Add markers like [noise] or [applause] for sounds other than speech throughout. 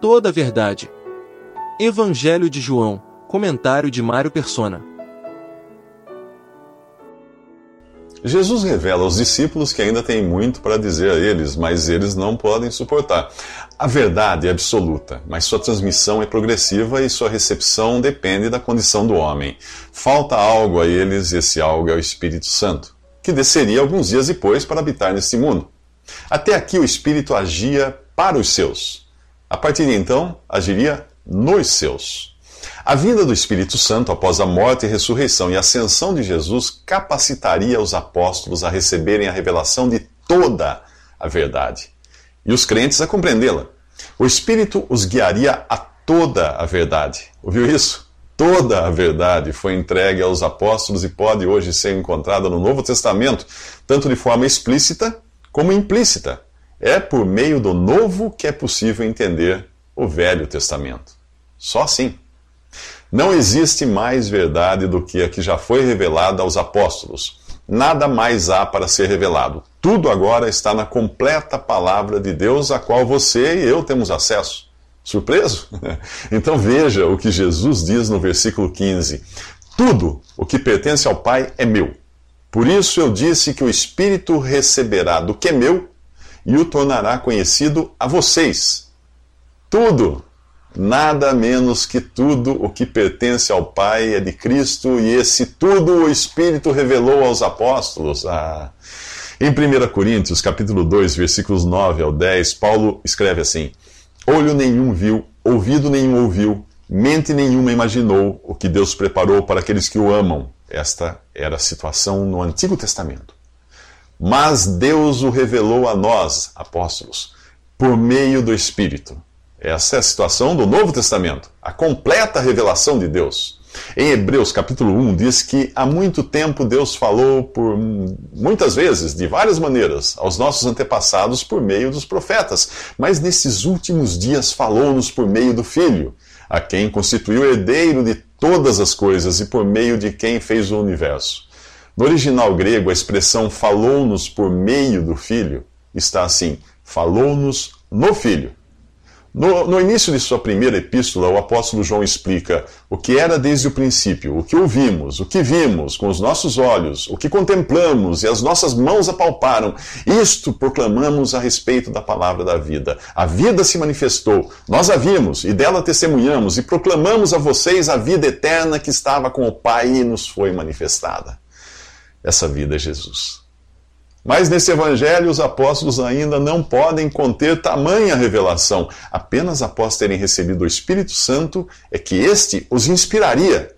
toda a verdade. Evangelho de João, comentário de Mário Persona. Jesus revela aos discípulos que ainda tem muito para dizer a eles, mas eles não podem suportar. A verdade é absoluta, mas sua transmissão é progressiva e sua recepção depende da condição do homem. Falta algo a eles e esse algo é o Espírito Santo, que desceria alguns dias depois para habitar neste mundo. Até aqui o Espírito agia para os seus. A partir de então, agiria nos seus. A vinda do Espírito Santo após a morte, ressurreição e ascensão de Jesus capacitaria os apóstolos a receberem a revelação de toda a verdade e os crentes a compreendê-la. O Espírito os guiaria a toda a verdade. Ouviu isso? Toda a verdade foi entregue aos apóstolos e pode hoje ser encontrada no Novo Testamento, tanto de forma explícita como implícita. É por meio do Novo que é possível entender o Velho Testamento. Só assim. Não existe mais verdade do que a que já foi revelada aos apóstolos. Nada mais há para ser revelado. Tudo agora está na completa palavra de Deus, a qual você e eu temos acesso. Surpreso? [laughs] Então veja o que Jesus diz no versículo 15: Tudo o que pertence ao Pai é meu. Por isso eu disse que o Espírito receberá do que é meu e o tornará conhecido a vocês. Tudo Nada menos que tudo o que pertence ao Pai é de Cristo, e esse tudo o Espírito revelou aos apóstolos. Ah. Em 1 Coríntios, capítulo 2, versículos 9 ao 10, Paulo escreve assim: Olho nenhum viu, ouvido nenhum ouviu, mente nenhuma imaginou o que Deus preparou para aqueles que o amam. Esta era a situação no Antigo Testamento. Mas Deus o revelou a nós, apóstolos, por meio do Espírito. Essa é a situação do Novo Testamento, a completa revelação de Deus. Em Hebreus capítulo 1 diz que há muito tempo Deus falou por muitas vezes, de várias maneiras, aos nossos antepassados por meio dos profetas, mas nesses últimos dias falou-nos por meio do Filho, a quem constituiu herdeiro de todas as coisas e por meio de quem fez o universo. No original grego, a expressão falou-nos por meio do Filho está assim: falou-nos no Filho. No, no, início de sua primeira epístola, o apóstolo João explica o que era desde o princípio, o que ouvimos, o que vimos com os nossos olhos, o que contemplamos e as nossas mãos apalparam. Isto proclamamos a respeito da palavra da vida. A vida se manifestou, nós a vimos e dela testemunhamos e proclamamos a vocês a vida eterna que estava com o Pai e nos foi manifestada. Essa vida é Jesus. Mas nesse evangelho, os apóstolos ainda não podem conter tamanha revelação. Apenas após terem recebido o Espírito Santo é que este os inspiraria,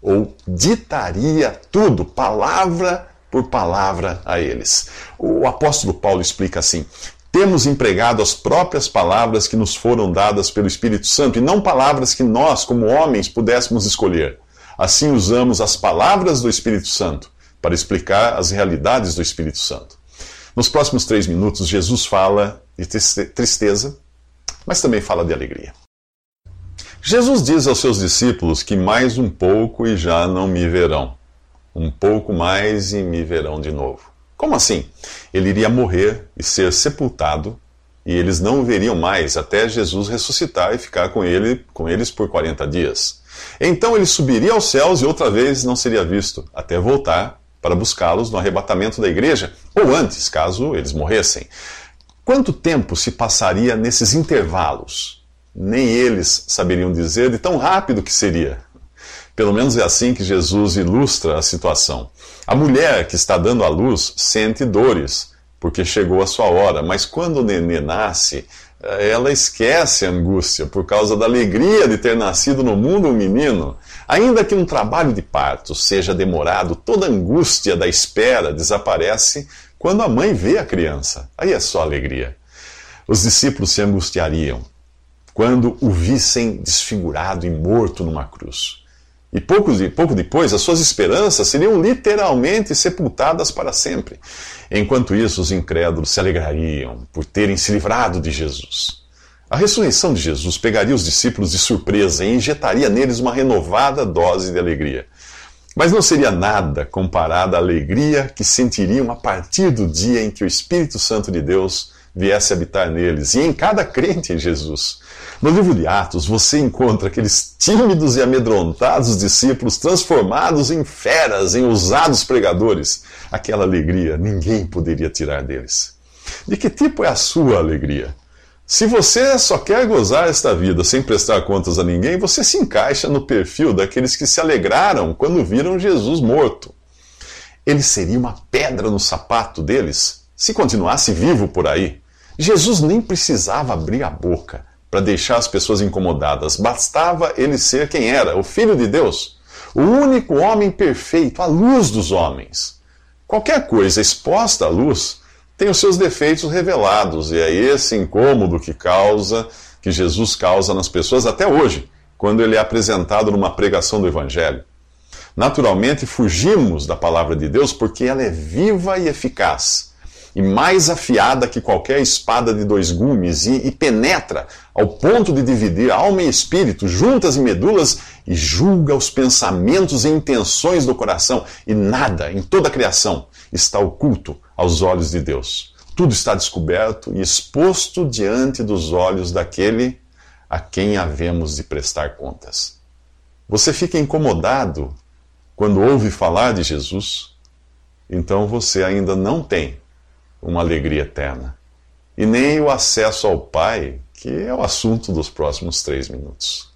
ou ditaria tudo, palavra por palavra a eles. O apóstolo Paulo explica assim: temos empregado as próprias palavras que nos foram dadas pelo Espírito Santo, e não palavras que nós, como homens, pudéssemos escolher. Assim usamos as palavras do Espírito Santo para explicar as realidades do Espírito Santo. Nos próximos três minutos, Jesus fala de tristeza, mas também fala de alegria. Jesus diz aos seus discípulos que mais um pouco e já não me verão. Um pouco mais e me verão de novo. Como assim? Ele iria morrer e ser sepultado, e eles não o veriam mais até Jesus ressuscitar e ficar com, ele, com eles por 40 dias. Então ele subiria aos céus e outra vez não seria visto, até voltar para buscá-los no arrebatamento da igreja, ou antes, caso eles morressem. Quanto tempo se passaria nesses intervalos? Nem eles saberiam dizer de tão rápido que seria. Pelo menos é assim que Jesus ilustra a situação. A mulher que está dando à luz sente dores, porque chegou a sua hora, mas quando o nenê nasce, ela esquece a angústia por causa da alegria de ter nascido no mundo um menino. Ainda que um trabalho de parto seja demorado, toda a angústia da espera desaparece quando a mãe vê a criança. Aí é só alegria. Os discípulos se angustiariam quando o vissem desfigurado e morto numa cruz. E pouco, pouco depois, as suas esperanças seriam literalmente sepultadas para sempre. Enquanto isso, os incrédulos se alegrariam por terem se livrado de Jesus. A ressurreição de Jesus pegaria os discípulos de surpresa e injetaria neles uma renovada dose de alegria. Mas não seria nada comparada à alegria que sentiriam a partir do dia em que o Espírito Santo de Deus viesse habitar neles e em cada crente em Jesus. No livro de Atos, você encontra aqueles tímidos e amedrontados discípulos transformados em feras, em ousados pregadores. Aquela alegria ninguém poderia tirar deles. De que tipo é a sua alegria? Se você só quer gozar esta vida sem prestar contas a ninguém, você se encaixa no perfil daqueles que se alegraram quando viram Jesus morto. Ele seria uma pedra no sapato deles se continuasse vivo por aí. Jesus nem precisava abrir a boca para deixar as pessoas incomodadas. Bastava ele ser quem era, o Filho de Deus, o único homem perfeito, a luz dos homens. Qualquer coisa exposta à luz tem os seus defeitos revelados, e é esse incômodo que causa, que Jesus causa nas pessoas até hoje, quando ele é apresentado numa pregação do Evangelho. Naturalmente, fugimos da palavra de Deus porque ela é viva e eficaz e mais afiada que qualquer espada de dois gumes, e, e, penetra ao ponto de dividir alma e espírito, juntas e medulas, e julga os pensamentos e intenções do coração, e nada em toda a criação está oculto aos olhos de Deus. Tudo está descoberto e exposto diante dos olhos daquele a quem havemos de prestar contas. Você fica incomodado quando ouve falar de Jesus, então você ainda não tem uma alegria eterna. E nem o acesso ao Pai, que é o assunto dos próximos três minutos.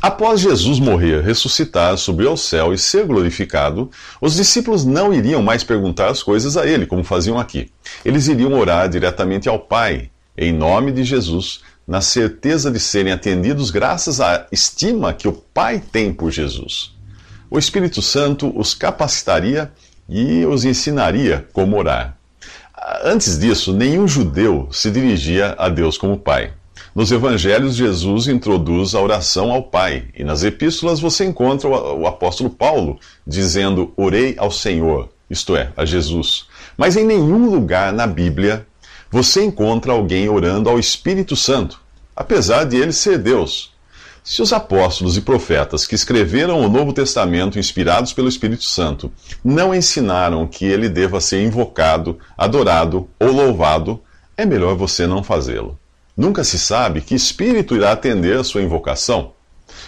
Após Jesus morrer, ressuscitar, subir ao céu e ser glorificado, os discípulos não iriam mais perguntar as coisas a ele, como faziam aqui. Eles iriam orar diretamente ao Pai, em nome de Jesus, na certeza de serem atendidos graças à estima que o Pai tem por Jesus. O Espírito Santo os capacitaria e os ensinaria como orar. Antes disso, nenhum judeu se dirigia a Deus como Pai. Nos evangelhos, Jesus introduz a oração ao Pai, e nas epístolas você encontra o apóstolo Paulo dizendo: Orei ao Senhor, isto é, a Jesus. Mas em nenhum lugar na Bíblia você encontra alguém orando ao Espírito Santo, apesar de ele ser Deus. Se os apóstolos e profetas que escreveram o Novo Testamento inspirados pelo Espírito Santo não ensinaram que ele deva ser invocado, adorado ou louvado, é melhor você não fazê-lo. Nunca se sabe que espírito irá atender a sua invocação.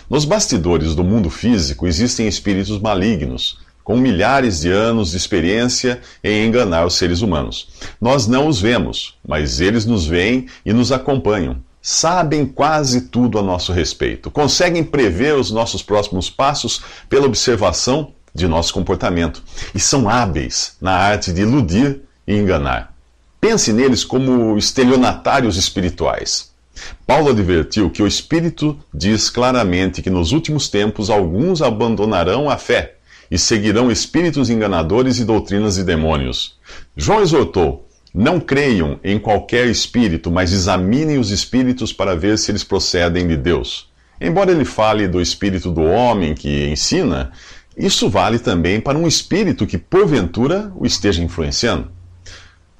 Nos bastidores do mundo físico existem espíritos malignos, com milhares de anos de experiência em enganar os seres humanos. Nós não os vemos, mas eles nos veem e nos acompanham sabem quase tudo a nosso respeito, conseguem prever os nossos próximos passos pela observação de nosso comportamento e são hábeis na arte de iludir e enganar. Pense neles como estelionatários espirituais. Paulo advertiu que o Espírito diz claramente que nos últimos tempos alguns abandonarão a fé e seguirão espíritos enganadores e doutrinas de demônios. João exortou: não creiam em qualquer espírito, mas examinem os espíritos para ver se eles procedem de Deus. Embora ele fale do espírito do homem que ensina, isso vale também para um espírito que porventura o esteja influenciando.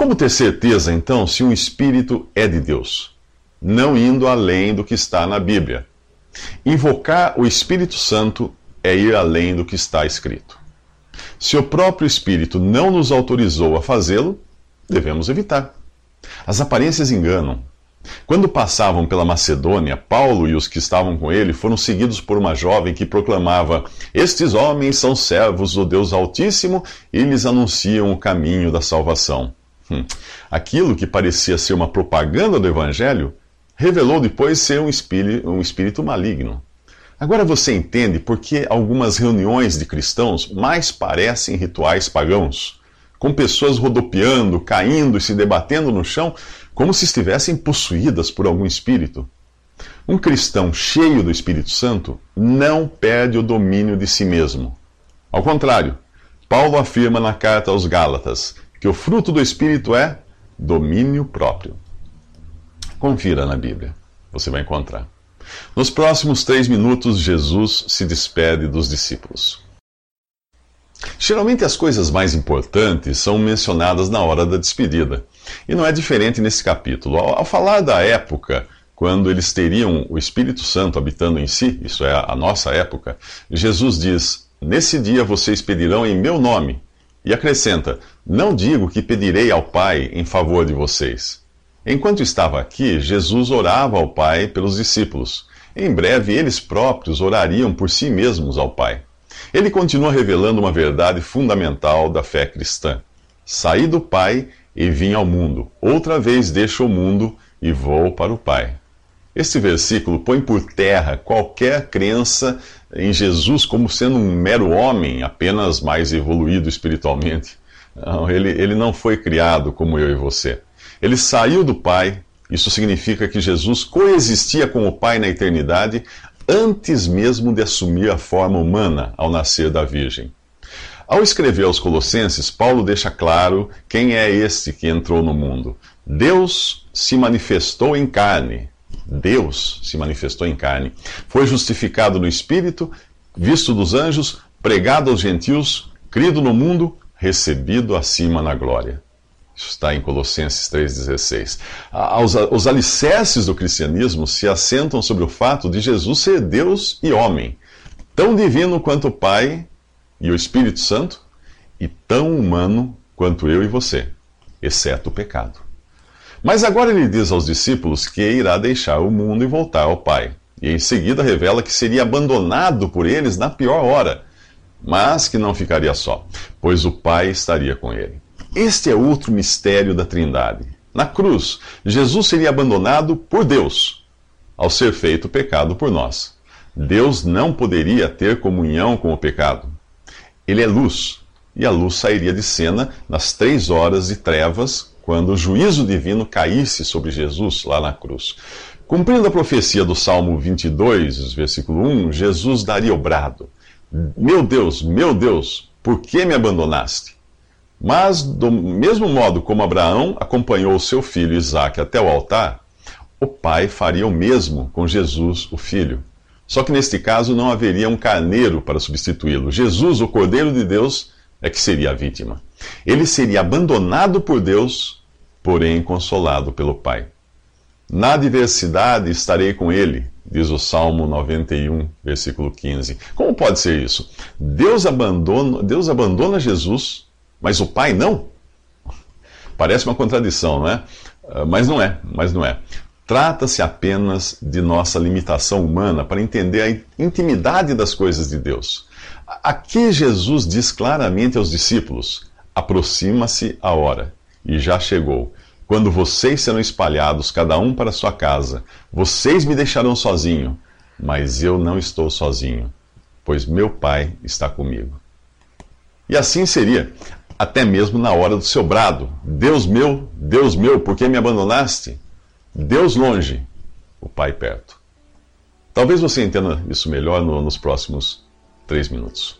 Como ter certeza, então, se um espírito é de Deus? Não indo além do que está na Bíblia. Invocar o Espírito Santo é ir além do que está escrito. Se o próprio Espírito não nos autorizou a fazê-lo, devemos evitar. As aparências enganam. Quando passavam pela Macedônia, Paulo e os que estavam com ele foram seguidos por uma jovem que proclamava: Estes homens são servos do Deus Altíssimo e lhes anunciam o caminho da salvação. Hum. Aquilo que parecia ser uma propaganda do Evangelho revelou depois ser um espírito, um espírito maligno. Agora você entende por que algumas reuniões de cristãos mais parecem rituais pagãos com pessoas rodopiando, caindo e se debatendo no chão, como se estivessem possuídas por algum espírito. Um cristão cheio do Espírito Santo não perde o domínio de si mesmo. Ao contrário, Paulo afirma na carta aos Gálatas que o fruto do Espírito é domínio próprio. Confira na Bíblia, você vai encontrar. Nos próximos três minutos, Jesus se despede dos discípulos. Geralmente as coisas mais importantes são mencionadas na hora da despedida. E não é diferente nesse capítulo. Ao, falar da época, quando eles teriam o Espírito Santo habitando em si, isso é a nossa época, Jesus diz: Nesse dia vocês pedirão em meu nome. E acrescenta: Não digo que pedirei ao Pai em favor de vocês. Enquanto estava aqui, Jesus orava ao Pai pelos discípulos. Em breve, eles próprios orariam por si mesmos ao Pai. Ele continua revelando uma verdade fundamental da fé cristã. Saí do Pai e vim ao mundo. Outra vez deixo o mundo e vou para o Pai. Este versículo põe por terra qualquer crença em Jesus como sendo um mero homem, apenas mais evoluído espiritualmente. Não, ele, ele não foi criado como eu e você. Ele saiu do Pai, isso significa que Jesus coexistia com o Pai na eternidade antes mesmo de assumir a forma humana ao nascer da Virgem. Ao escrever aos Colossenses, Paulo deixa claro quem é este que entrou no mundo. Deus se manifestou em carne. Deus se manifestou em carne. Foi justificado no Espírito, visto dos anjos, pregado aos gentios, crido no mundo, recebido acima na glória. Isso está em Colossenses 3,16. Os alicerces do cristianismo se assentam sobre o fato de Jesus ser Deus e homem, tão divino quanto o Pai e o Espírito Santo, e tão humano quanto eu e você, exceto o pecado. Mas agora ele diz aos discípulos que irá deixar o mundo e voltar ao Pai. E em seguida revela que seria abandonado por eles na pior hora, mas que não ficaria só, pois o Pai estaria com ele. Este é outro mistério da Trindade. Na cruz, Jesus seria abandonado por Deus, ao ser feito pecado por nós. Deus não poderia ter comunhão com o pecado. Ele é luz, e a luz sairia de cena nas três horas de trevas, quando o juízo divino caísse sobre Jesus lá na cruz. Cumprindo a profecia do Salmo 22, versículo 1, Jesus daria o brado: Meu Deus, meu Deus, por que me abandonaste? Mas, do mesmo modo como Abraão acompanhou seu filho Isaque até o altar, o pai faria o mesmo com Jesus, o filho. Só que neste caso não haveria um carneiro para substituí-lo. Jesus, o Cordeiro de Deus, é que seria a vítima. Ele seria abandonado por Deus, porém consolado pelo Pai. Na adversidade estarei com ele, diz o Salmo 91, versículo 15. Como pode ser isso? Deus abandona, Deus abandona Jesus mas o pai não? Parece uma contradição, não é? Ah, mas não é, mas não é. Trata-se apenas de nossa limitação humana para entender a intimidade das coisas de Deus. Aqui Jesus diz claramente aos discípulos: aproxima-se a hora, e já chegou, quando vocês serão espalhados, cada um para sua casa. Vocês me deixarão sozinho, mas eu não estou sozinho, pois meu Pai está comigo. E assim seria até mesmo na hora do seu brado: Deus meu, Deus meu, por que me abandonaste? Deus longe, o Pai perto. Talvez você entenda isso melhor no, nos próximos três minutos.